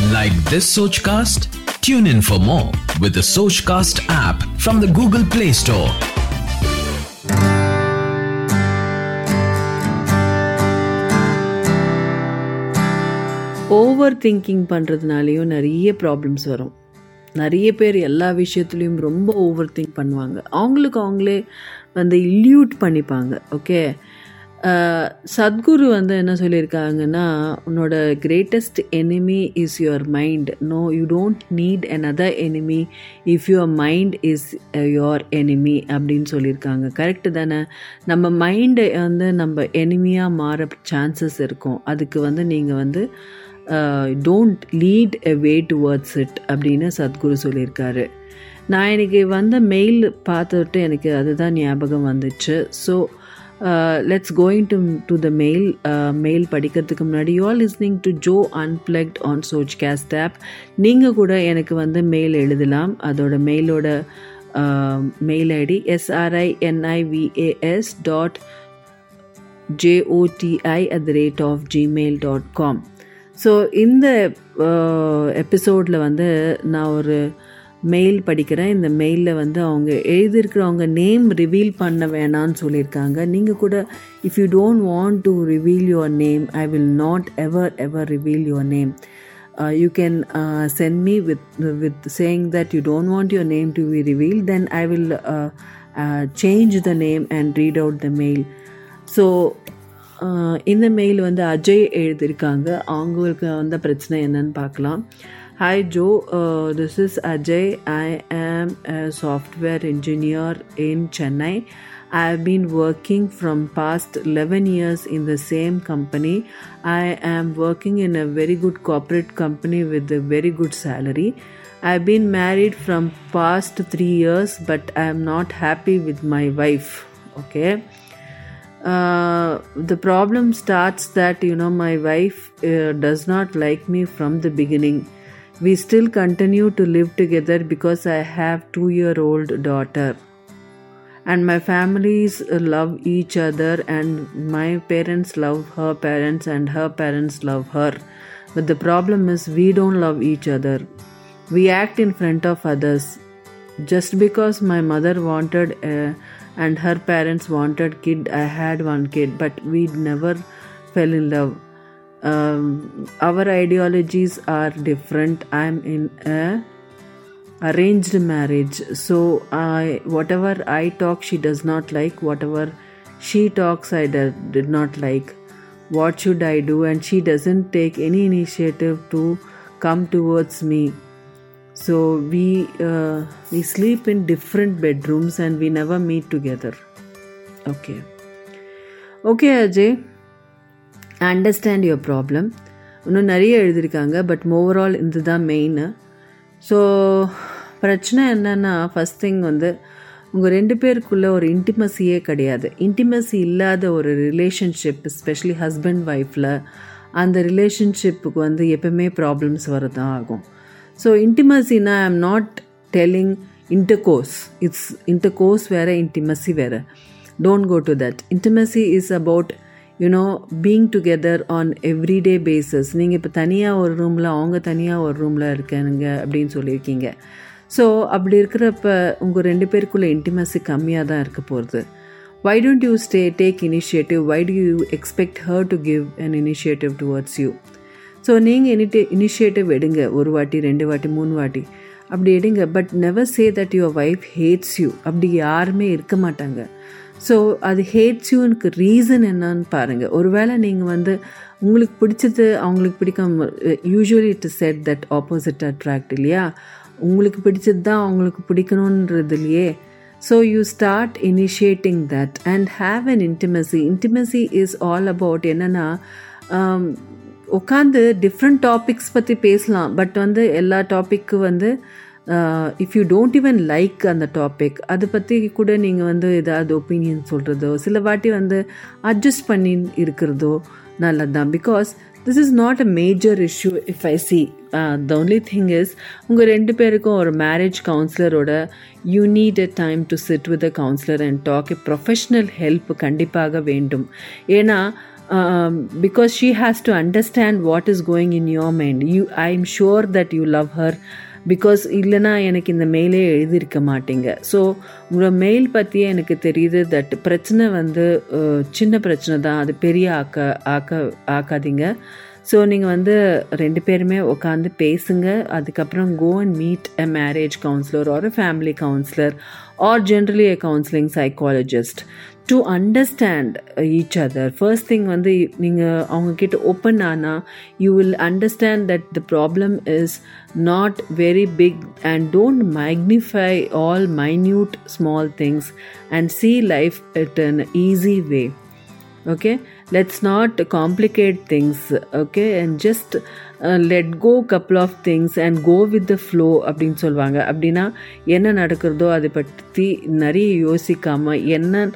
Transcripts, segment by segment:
Like this Sochcast? Tune in for more with the Sochcast app from the Google Play Store. Over thinking பண்ணுறதுனாலையும் நிறைய problems வரும் நிறைய பேர் எல்லா விஷயத்துலையும் ரொம்ப ஓவர் திங்க் பண்ணுவாங்க அவங்களுக்கு அவங்களே வந்து இல்யூட் பண்ணிப்பாங்க ஓகே சத்குரு வந்து என்ன சொல்லியிருக்காங்கன்னா உன்னோட greatest enemy is your mind no you don't need another enemy if your mind is your enemy அப்படின்னு சொல்லியிருக்காங்க. கரெக்டு தானே? நம்ம மைண்டை வந்து நம்ம எனிமியாக மாற சான்சஸ் இருக்கும். அதுக்கு வந்து நீங்கள் வந்து don't lead a way towards it அப்படின்னு சத்குரு சொல்லியிருக்காரு. நான் எனக்கு வந்த மெயில் பார்த்துட்டு எனக்கு அதுதான் ஞாபகம் வந்துச்சு. So let's going to to the mail mail படிக்கிறதுக்கு முன்னாடி. You are listening to Joe unplugged on சோச் caste app நீங்கள் கூட எனக்கு வந்து மெயில் எழுதலாம். அதோட மெயிலோட mail ID SRINIVAS dot JOTI at the rate of Gmail dot com so இந்த எபிசோடில் வந்து நான் ஒரு மெயில் படிக்கிறேன் இந்த மெயிலில் வந்து அவங்க எழுதியிருக்கிறவங்க நேம் ரிவீல் பண்ண வேணான்னு சொல்லியிருக்காங்க. நீங்கள் கூட if you don't want to reveal your name I will not ever ever reveal your name you can send me with with saying that you don't want your name to be reveal then I will change the name and read out the mail so இந்த mail வந்து அஜய் எழுதியிருக்காங்க. அவங்களுக்கு வந்த பிரச்சனை என்னன்னு பார்க்கலாம். Hi Joe, uh, this is Ajay. I am a software engineer in Chennai. I have been working from past 11 years in the same company. I am working in a very good corporate company with a very good salary. I've been married from past 3 years but I am not happy with my wife. Okay. Uh, the problem starts that you know my wife uh, does not like me from the beginning we still continue to live together because i have 2 year old daughter. And my families love each other and my parents love her parents and her parents love her. But the problem is we don't love each other. We act in front of others. Just because my mother wanted a, and her parents wanted kid i had one kid but we never fell in love um, our ideologies are different. I'm in a arranged marriage. So i whatever i talk she does not like. Whatever she talks i did, did not like. What should i do? And she doesn't take any initiative to come towards me. So we uh, we sleep in different bedrooms and we never meet together. Okay. Okay ajay understand your problem இன்னும் நிறைய எழுதியிருக்காங்க but overall இது தான் main so பிரச்சனை என்னென்னா first thing வந்து உங்கள் ரெண்டு பேருக்குள்ளே ஒரு இன்டிமசியே கிடையாது. இன்டிமசி இல்லாத ஒரு ரிலேஷன்ஷிப் ஸ்பெஷலி ஹஸ்பண்ட் ஒய்ஃபில் அந்த ரிலேஷன்ஷிப்புக்கு வந்து எப்பவுமே ப்ராப்ளம்ஸ் வரதான் ஆகும். So இன்டிமசினா I am not telling intercourse it's intercourse வேறு இன்டிமசி வேறு. Don't go to that intimacy is about you know being together on everyday basis நீங்கள் இப்போ தனியாக ஒரு ரூமில் அவங்க தனியாக ஒரு ரூமில் இருக்கானுங்க அப்படின்னு சொல்லியிருக்கீங்க. ஸோ அப்படி இருக்கிறப்ப உங்கள் ரெண்டு பேருக்குள்ளே இன்டிமசி கம்மியாக தான் இருக்க போகிறது why don't you stay take initiative why do you expect her to give an initiative towards you so நீங்கள் இனிட்டி இனிஷியேட்டிவ் எடுங்க. ஒரு வாட்டி ரெண்டு வாட்டி மூணு வாட்டி. அப்படி எடுங்க. But never say that your wife hates you அப்படி யாருமே இருக்க மாட்டாங்க. ஸோ அது ஹேட்ஸ் யூனுக்கு ரீசன் என்னன்னு பாருங்கள் ஒருவேளை நீங்கள் வந்து உங்களுக்கு பிடிச்சது அவங்களுக்கு பிடிக்காம usually it said that opposite attract இல்லையா? உங்களுக்கு பிடிச்சது தான் அவங்களுக்கு பிடிக்கணுன்றது இல்லையே so you start initiating that and have an intimacy intimacy is all about என்னென்னா உட்காந்து டிஃப்ரெண்ட் டாபிக்ஸ் பற்றி பேசலாம். பட் வந்து எல்லா டாப்பிக்கு வந்து if you don't even like அந்த டாபிக் அதை பற்றி கூட நீங்கள் வந்து ஏதாவது ஒப்பீனியன் சொல்கிறதோ சில வாட்டி வந்து அட்ஜஸ்ட் பண்ணி இருக்கிறதோ நல்லது தான் because this is not a major issue if I see the only thing is உங்கள் ரெண்டு பேருக்கும் ஒரு marriage கவுன்சிலரோட you need a time to sit with a counsellor and talk a professional help கண்டிப்பாக வேண்டும். ஏன்னா because she has to understand what is going in your mind you I am sure that you love her because இல்லைனா எனக்கு இந்த மெயிலே எழுதியிருக்க மாட்டீங்க. So உங்களோட mail பற்றியே எனக்கு தெரியுது தட் பிரச்சனை வந்து சின்ன பிரச்சனை தான். அது பெரிய ஆக்க ஆக்க ஆக்காதீங்க. ஸோ நீங்கள் வந்து ரெண்டு பேருமே உட்காந்து பேசுங்க. அதுக்கப்புறம் go and meet a marriage counsellor or family counsellor or generally a counselling psychologist to understand each other first thing வந்து நீங்கள் அவங்கக்கிட்ட ஓப்பன் ஆனால் you will understand that the problem is not very big and don't magnify all minute small things and see life it an easy way okay? Let's not complicate things okay? And just uh, let go couple of things and go with the flow அப்படின்னு சொல்லுவாங்க அப்படின்னா என்ன நடக்கிறதோ அதை பற்றி நிறைய யோசிக்காமல் என்ன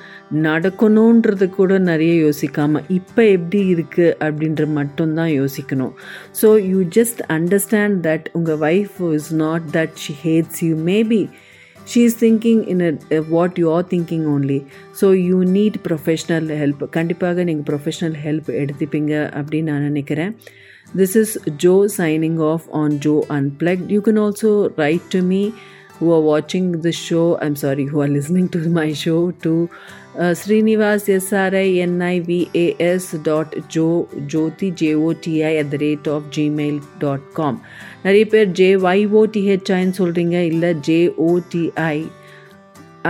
நடக்கணுன்றது கூட நிறைய யோசிக்காமல் இப்போ எப்படி இருக்குது அப்படின்ற மட்டும்தான் யோசிக்கணும். So you just understand that உங்கள் wife is not that she hates you maybe she is thinking in a, uh, what you are thinking only so you need professional help கண்டிப்பாக நீங்கள் ப்ரொஃபஷ்னல் ஹெல்ப் எடுத்துப்பீங்க அப்படின்னு நான் நினைக்கிறேன் this is joe signing off on joe unplugged you can also write to me who are watching the show i'm sorry who are listening to my show to uh, srinivas s-r-i-n-i-v-a-s dot jo jyoti j-o-t-i at the rate of gmail dot com நிறைய பேர் J ஒய்ஓடிஹெச்ஐன்னு சொல்கிறீங்க இல்லை J O T I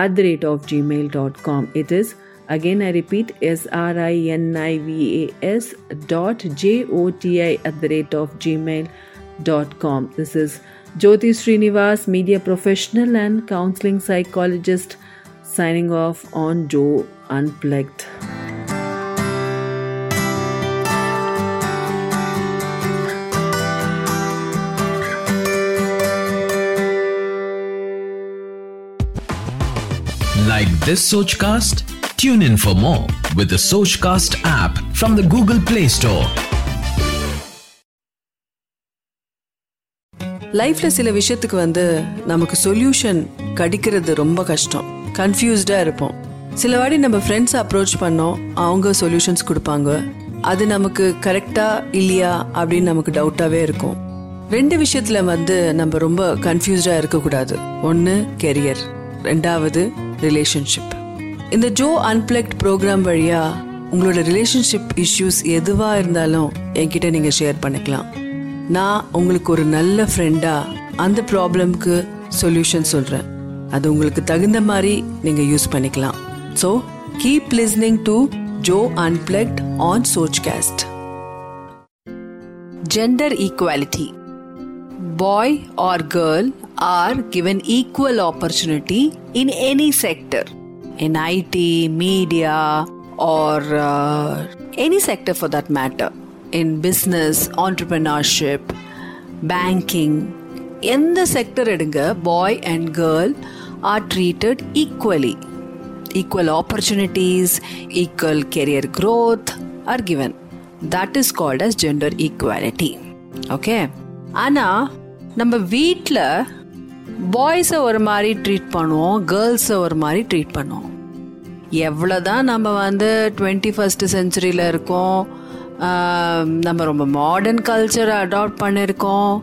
at the rate of Gmail dot com it is again i repeat s-r-i-n-i-v-a-s dot j-o-t-i at the rate of gmail.com this is jyoti srinivas media professional and counseling psychologist signing off on joe unplugged Like this Sochcast? Tune in for more with the Sochcast app from the Google Play Store. லைஃப்ல சில விஷயத்துக்கு வந்து நமக்கு solution கிடைக்கிறது ரொம்ப கஷ்டம் கன்ஃபியூஸ்டாக இருப்போம். சில வாட்டி நம்ம ஃப்ரெண்ட்ஸ் அப்ரோச் பண்ணோம் அவங்க சொல்யூஷன்ஸ் கொடுப்பாங்க. அது நமக்கு கரெக்டா இல்லையா அப்படின்னு நமக்கு டவுட்டாகவே இருக்கும். ரெண்டு விஷயத்துல வந்து நம்ம ரொம்ப கன்ஃபியூஸ்டாக இருக்கக்கூடாது. ஒன்று கெரியர் ரெண்டாவது ரிலேஷன்ஷிப் இந்த ஜோ அன்பிளக்ட் ப்ரோக்ராம் வழியா உங்களோட ரிலேஷன்ஷிப் இஷ்யூஸ் எதுவாக இருந்தாலும் என்கிட்ட நீங்கள் ஷேர் பண்ணிக்கலாம். நான் உங்களுக்கு ஒரு நல்ல ஃப்ரெண்டாக அந்த ப்ராப்ளம்க்கு சொல்யூஷன் சொல்கிறேன் அது உங்களுக்கு தகுந்த மாதிரி நீங்க யூஸ் பண்ணிக்கலாம் so keep listening to Jo unplugged on Sochcast gender equality boy or girl are given equal opportunity in any sector in IT media or any sector for that matter in business entrepreneurship banking எந்த sector எடுங்க boy and girl are treated equally equal opportunities equal career growth are given that is called as gender equality okay ஆனால் நம்ம வீட்டில் பாய்ஸை ஒரு மாதிரி treat பண்ணுவோம் கேர்ள்ஸை ஒரு மாதிரி ட்ரீட் பண்ணுவோம். எவ்வளோதான் நம்ம வந்து டுவெண்ட்டி ஃபஸ்ட்டு செஞ்சுரியில் இருக்கோம் நம்ம ரொம்ப மாடர்ன் கல்ச்சரை அடாப்ட் பண்ணியிருக்கோம்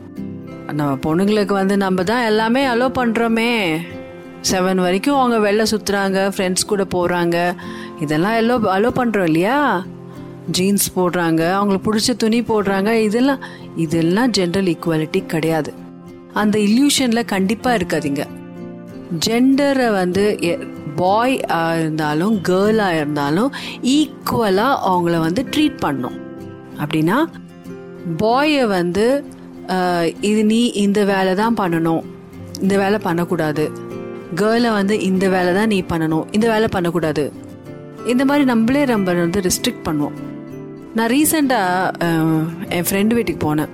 நம்ம பொண்ணுங்களுக்கு வந்து நம்ம தான் எல்லாமே அலோவ் பண்ணுறோமே செவன் வரைக்கும் அவங்க வெளில சுற்றுறாங்க ஃப்ரெண்ட்ஸ் கூட போகிறாங்க இதெல்லாம் எல்லோ அலோ பண்ணுறோம் இல்லையா? ஜீன்ஸ் போடுறாங்க அவங்களுக்கு பிடிச்ச துணி போடுறாங்க. இதெல்லாம் இதெல்லாம் ஜென்ரல் ஈக்குவாலிட்டி கிடையாது. அந்த இல்யூஷனில் கண்டிப்பாக இருக்காதீங்க. ஜெண்டரை வந்து பாய் இருந்தாலும் கேர்ளாக இருந்தாலும் ஈக்குவலாக அவங்கள வந்து ட்ரீட் பண்ணும். அப்படின்னா பாயை வந்து இது நீ இந்த வேலை தான் பண்ணணும். இந்த வேலை பண்ணக்கூடாது. கேர்ளை வந்து இந்த வேலை தான் நீ பண்ணணும். இந்த வேலை பண்ணக்கூடாது. இந்த மாதிரி நம்மளே நம்ம வந்து ரெஸ்ட்ரிக்ட் பண்ணுவோம். நான் ரீசெண்டாக என் ஃப்ரெண்டு வீட்டுக்கு போனேன்.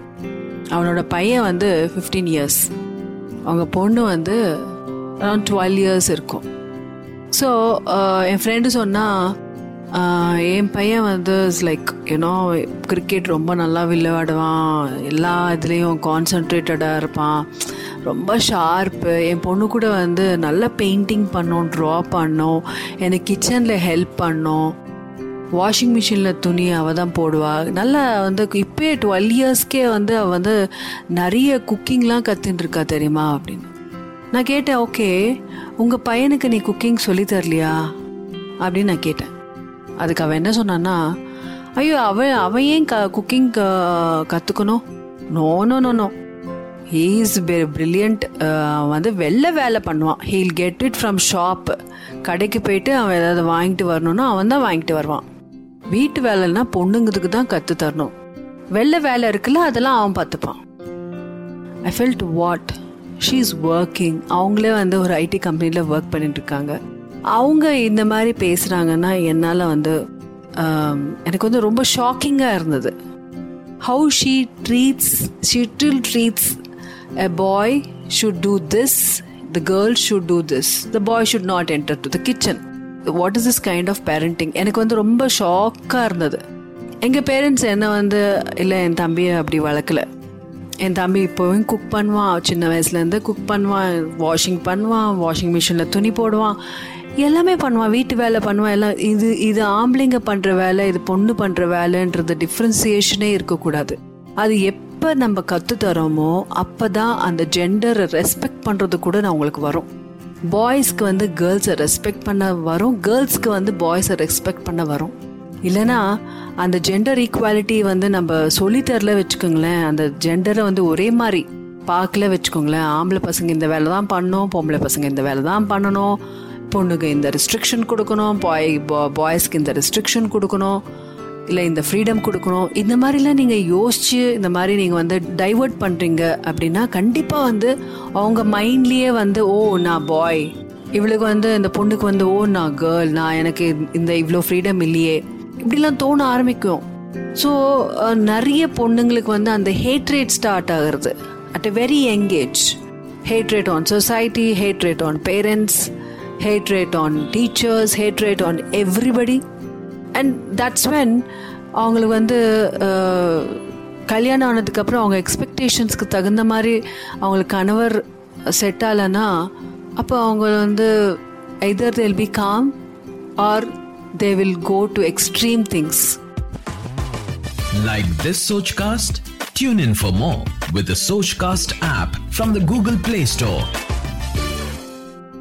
அவனோட பையன் வந்து ஃபிஃப்டீன் இயர்ஸ் அவங்க பொண்ணு வந்து அரௌண்ட் டுவெல் இயர்ஸ் இருக்கும். ஸோ என் ஃப்ரெண்டு சொன்னால் என் பையன் வந்து இஸ் லைக் யூனோ கிரிக்கெட் ரொம்ப நல்லா விளையாடுவான். எல்லா இதுலேயும் கான்சன்ட்ரேட்டடாக இருப்பான். ரொம்ப ஷார்ப்பு என் பொண்ணு கூட வந்து நல்ல பெயிண்டிங் பண்ணோம் ட்ரா பண்ணோம். எனக்கு கிச்சனில் ஹெல்ப் பண்ணோம். வாஷிங் மிஷினில் துணி அவள் தான் போடுவாள் நல்லா வந்து இப்போயே டுவெல் இயர்ஸ்க்கே வந்து அவள் வந்து நிறைய குக்கிங்லாம் கற்றுட்டுருக்கா தெரியுமா அப்படின்னு. நான் கேட்டேன் ஓகே உங்கள் பையனுக்கு நீ குக்கிங் சொல்லி தரலையா? அப்படின்னு நான் கேட்டேன். அதுக்கு அவன் என்ன சொன்னான்னா ஐயோ அவன் அவன் ஏன் க குக்கிங் கற்றுக்கணும் no no no no he is brilliant வந்து வெளில வேலை பண்ணுவான். He'll get it from shop கடைக்கு போயிட்டு அவன் ஏதாவது வாங்கிட்டு வரணும்னா அவன் தான் வாங்கிட்டு வருவான். வீட்டு வேலைன்னா பொண்ணுங்கிறதுக்கு தான் கற்று தரணும். வெளில வேலை இருக்குல்ல அதெல்லாம் அவன் பார்த்துப்பான். I felt what she is working அவங்களே வந்து ஒரு ஐடி கம்பெனியில் ஒர்க் பண்ணிட்டு இருக்காங்க. அவங்க இந்த மாதிரி பேசுகிறாங்கன்னா என்னால் வந்து um, எனக்கு வந்து ரொம்ப ஷாக்கிங்காக இருந்தது. How she treats she treats a boy should do this the girl should do this. The boy should not enter to the kitchen. What is this kind of parenting எனக்கு வந்து ரொம்ப ஷாக்காக இருந்தது. எங்கள் பேரண்ட்ஸ் என்ன வந்து இல்லை என் தம்பியை அப்படி வளர்க்கல. என் தம்பி இப்போவும் குக் பண்ணுவான். சின்ன வயசுலேருந்து குக் பண்ணுவான். வாஷிங் பண்ணுவான். வாஷிங் மிஷினில் துணி போடுவான். எல்லாமே பண்ணுவான். வீட்டு வேலை பண்ணுவான். எல்லாம் இது இது ஆம்பளைங்க பண்ணுற வேலை இது பொண்ணு பண்ணுற வேலைன்றது டிஃப்ரென்சியேஷனே இருக்கக்கூடாது. அது எப்போ நம்ம கற்று தரோமோ அப்போ தான் அந்த ஜெண்டரை ரெஸ்பெக்ட் பண்ணுறது கூட நான் உங்களுக்கு வரும். பாய்ஸ்க்கு வந்து கேர்ள்ஸை ரெஸ்பெக்ட் பண்ண வரும். கேர்ள்ஸ்க்கு வந்து பாய்ஸை ரெஸ்பெக்ட் பண்ண வரும். இல்லைனா அந்த ஜெண்டர் ஈக்குவாலிட்டி வந்து நம்ம சொல்லித்தரல வச்சுக்கோங்களேன். அந்த ஜெண்டரை வந்து ஒரே மாதிரி பார்க்கல வச்சுக்கோங்களேன். ஆம்பளை பசங்க இந்த வேலை தான் பண்ணணும் பொம்பளை பசங்க இந்த வேலை தான் பண்ணணும். பொண்ணுக்கு இந்த ரெஸ்ட்ரிக்ஷன் கொடுக்கணும் பாய் பாய்ஸ்க்கு இந்த ரெஸ்ட்ரிக்ஷன் கொடுக்கணும். இல்லை இந்த ஃப்ரீடம் கொடுக்கணும். இந்த மாதிரிலாம் நீங்கள் யோசிச்சு இந்த மாதிரி நீங்கள் வந்து டைவர்ட் பண்ணுறீங்க அப்படின்னா கண்டிப்பாக வந்து அவங்க மைண்ட்லேயே வந்து ஓ நான் பாய் இவளுக்கு வந்து இந்த பொண்ணுக்கு வந்து ஓ நான் கேர்ள் நான் எனக்கு இந்த இவ்வளோ ஃப்ரீடம் இல்லையே. இப்படிலாம் தோண ஆரம்பிக்கும். ஸோ நிறைய பொண்ணுங்களுக்கு வந்து அந்த ஹேட்ரேட் ஸ்டார்ட் ஆகுறது. At a very young age hatred on society hatred on parents hatred on teachers hatred on everybody and that's when அவங்களுக்கு வந்து அஹ், கல்யாணம் ஆனதுக்கப்புறம் அவங்க எக்ஸ்பெக்டேஷன்ஸ்க்கு தகுந்த மாதிரி அவங்களுக்கு கணவர் செட் ஆகலைன்னா அப்போ அவங்க வந்து either they'll be calm or they will go to extreme things Like this Sochcast? Tune in for more with the Sochcast app from the Google Play Store.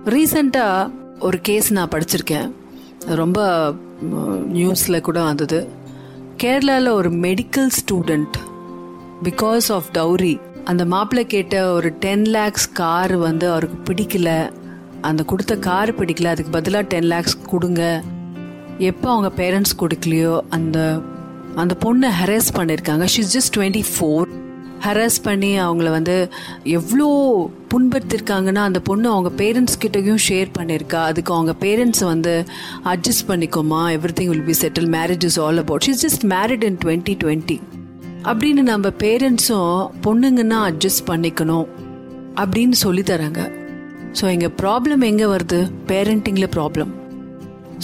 ரீசெண்டாக ஒரு கேஸ் நான் படிச்சிருக்கேன் ரொம்ப நியூஸில் கூட வந்தது. கேரளாவில் ஒரு medical student because of dowry அந்த மாப்பிள்ளை கேட்ட ஒரு டென் லேக்ஸ் கார் வந்து அவருக்கு பிடிக்கல. அந்த கொடுத்த கார் பிடிக்கல அதுக்கு பதிலாக டென் லேக்ஸ் கொடுங்க. எப்போ அவங்க பேரண்ட்ஸ் கொடுக்கலையோ அந்த அந்த பொண்ணை ஹரேஸ் பண்ணியிருக்காங்க she's just twenty four harass பண்ணி அவங்கள வந்து எவ்வளோ புண்படுத்திருக்காங்கன்னா அந்த பொண்ணு அவங்க பேரண்ட்ஸ் கிட்டேயும் ஷேர் பண்ணியிருக்கா அதுக்கு அவங்க பேரண்ட்ஸ் வந்து adjust பண்ணிக்கோமா. Everything will be settle marriage is all about she's just married in twenty twenty அப்படின்னு நம்ம பேரண்ட்ஸும் பொண்ணுங்கன்னா அட்ஜஸ்ட் பண்ணிக்கணும் அப்படின்னு சொல்லி தராங்க. ஸோ எங்கள் ப்ராப்ளம் எங்கே வருது? பேரண்டிங்கில் ப்ராப்ளம்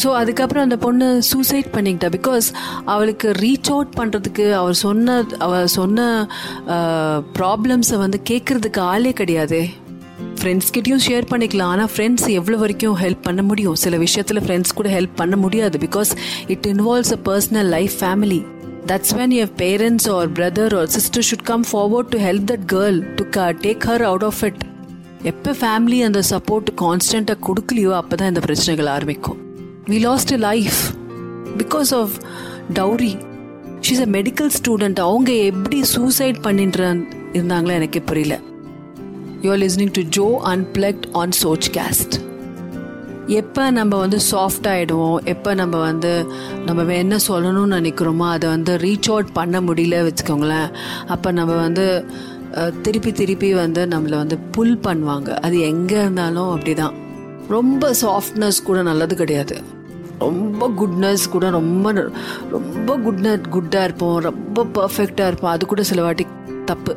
ஸோ அதுக்கப்புறம் அந்த பொண்ணு சூசைட் பண்ணிக்கிட்டா பிகாஸ் அவளுக்கு ரீச் அவுட் பண்ணுறதுக்கு அவர் சொன்ன அவ சொன்ன ப்ராப்ளம்ஸை வந்து கேட்குறதுக்கு ஆளே கிடையாதே. ஃப்ரெண்ட்ஸ் கிட்டேயும் ஷேர் பண்ணிக்கலாம். ஆனால் ஃப்ரெண்ட்ஸ் எவ்வளோ வரைக்கும் ஹெல்ப் பண்ண முடியும்? சில விஷயத்தில் ஃப்ரெண்ட்ஸ் கூட ஹெல்ப் பண்ண முடியாது because it involves a personal life family that's when your parents or brother or sister should come forward to help that girl to take her out of it எப்போ family அந்த support கான்ஸ்டண்ட்டாக கொடுக்கலையோ அப்போ தான் இந்த பிரச்சனைகள் ஆரம்பிக்கும். We lost a life because of dowry she's a medical student அவங்க எப்படி சூசைட் பண்ணிட்டு இருந்தாங்களோ எனக்கு புரியல. You are listening to Jo unplugged on Sochcast எப்போ நம்ம வந்து சாஃப்ட் ஆகிடுவோம் எப்போ நம்ம வந்து நம்ம என்ன சொல்லணும்னு நினைக்கிறோமோ அதை வந்து ரீச் அவுட் பண்ண முடியல வச்சுக்கோங்களேன். அப்போ நம்ம வந்து திருப்பி திருப்பி வந்து நம்மளை வந்து புல் பண்ணுவாங்க. அது எங்கே இருந்தாலும் அப்படிதான். ரொம்ப சாஃப்ட்னஸ் கூட நல்லது கிடையாது. ரொம்ப குட்னஸ் கூட ரொம்ப ரொம்ப குட்னஸ் குட்டாக இருப்போம் ரொம்ப பர்ஃபெக்டாக இருப்போம். அது கூட சில வாட்டி தப்பு.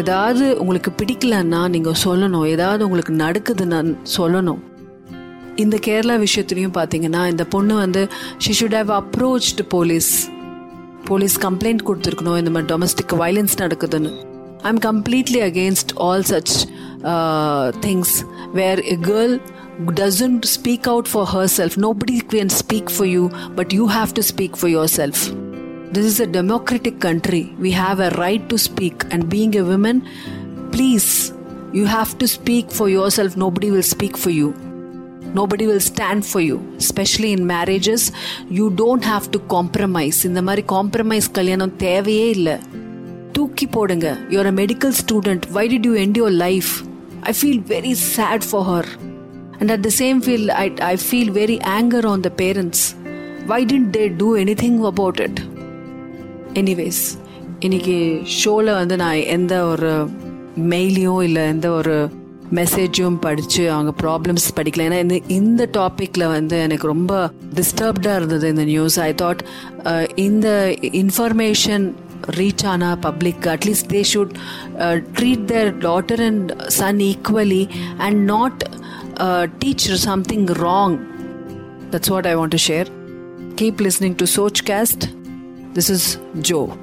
ஏதாவது உங்களுக்கு பிடிக்கலன்னா நீங்கள் சொல்லணும். ஏதாவது உங்களுக்கு நடக்குதுன்னு சொல்லணும். இந்த கேரளா விஷயத்துலையும் பார்த்தீங்கன்னா இந்த பொண்ணு வந்து she should have approached police police complaint கொடுத்துருக்கணும். இந்த மாதிரி டொமஸ்டிக் வைலன்ஸ் நடக்குதுன்னு. I am completely against all such things where a girl doesn't speak out for herself. Nobody can speak for you, but you have to speak for yourself. This is a democratic country. We have a right to speak, and being a woman, please, you have to speak for yourself. Nobody will speak for you. Nobody will stand for you. Especially in marriages, you don't have to compromise. இந்த மாதிரி compromise கல்யாணம் தேவையே இல்லை தூக்கி போடுங்க you're a medical student why did you end your life I feel very sad for her And at the same feel I I feel very anger on the parents why don't they do anything about it anyways இன்னைக்கு ஷோவில் வந்து நான் எந்த ஒரு மெயிலையும் இல்லை எந்த ஒரு மெசேஜும் படித்து அவங்க ப்ராப்ளம்ஸ் படிக்கல. ஏன்னா இந்த இந்த டாப்பிக்கில் வந்து எனக்கு ரொம்ப டிஸ்டர்ப்டாக இருந்தது இந்த நியூஸ் ஐ தாட் இந்த இன்ஃபர்மேஷன் ரீச் ஆனா public at least they should treat their daughter and son equally and not teach something wrong. That's what I want to share. Keep listening to Sochcast. This is Joe.